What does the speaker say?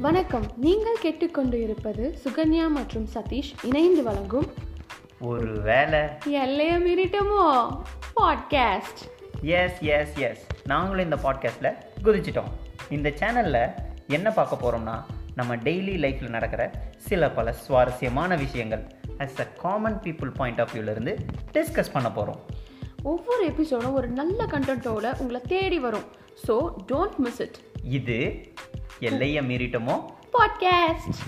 வணக்கம். நீங்கள் கேட்டுக்கொண்டு இருப்பது சுகன்யா மற்றும் சதீஷ் இணைந்து வழங்கும் ஒரு வேலை எல்லைய மீறிட்டோமோ? பாட்காஸ்ட் எஸ் எஸ் எஸ் நாங்களும் இந்த பாட்காஸ்ட்டில் குதிச்சிட்டோம். இந்த சேனலில் என்ன பார்க்க போகிறோம்னா நம்ம டெய்லி லைஃப்பில் நடக்கிற சில பல சுவாரஸ்யமான விஷயங்கள். As a common people point of வியூலேருந்து discuss பண்ண போகிறோம் ஒவ்வொரு எபிசோடும் ஒரு நல்ல கண்டென்ட்டோட உங்களை தேடி வரும். ஸோ டோன்ட் மிஸ் இட் இது எல்லையை மீறிட்டோமோ? பாட்காஸ்ட்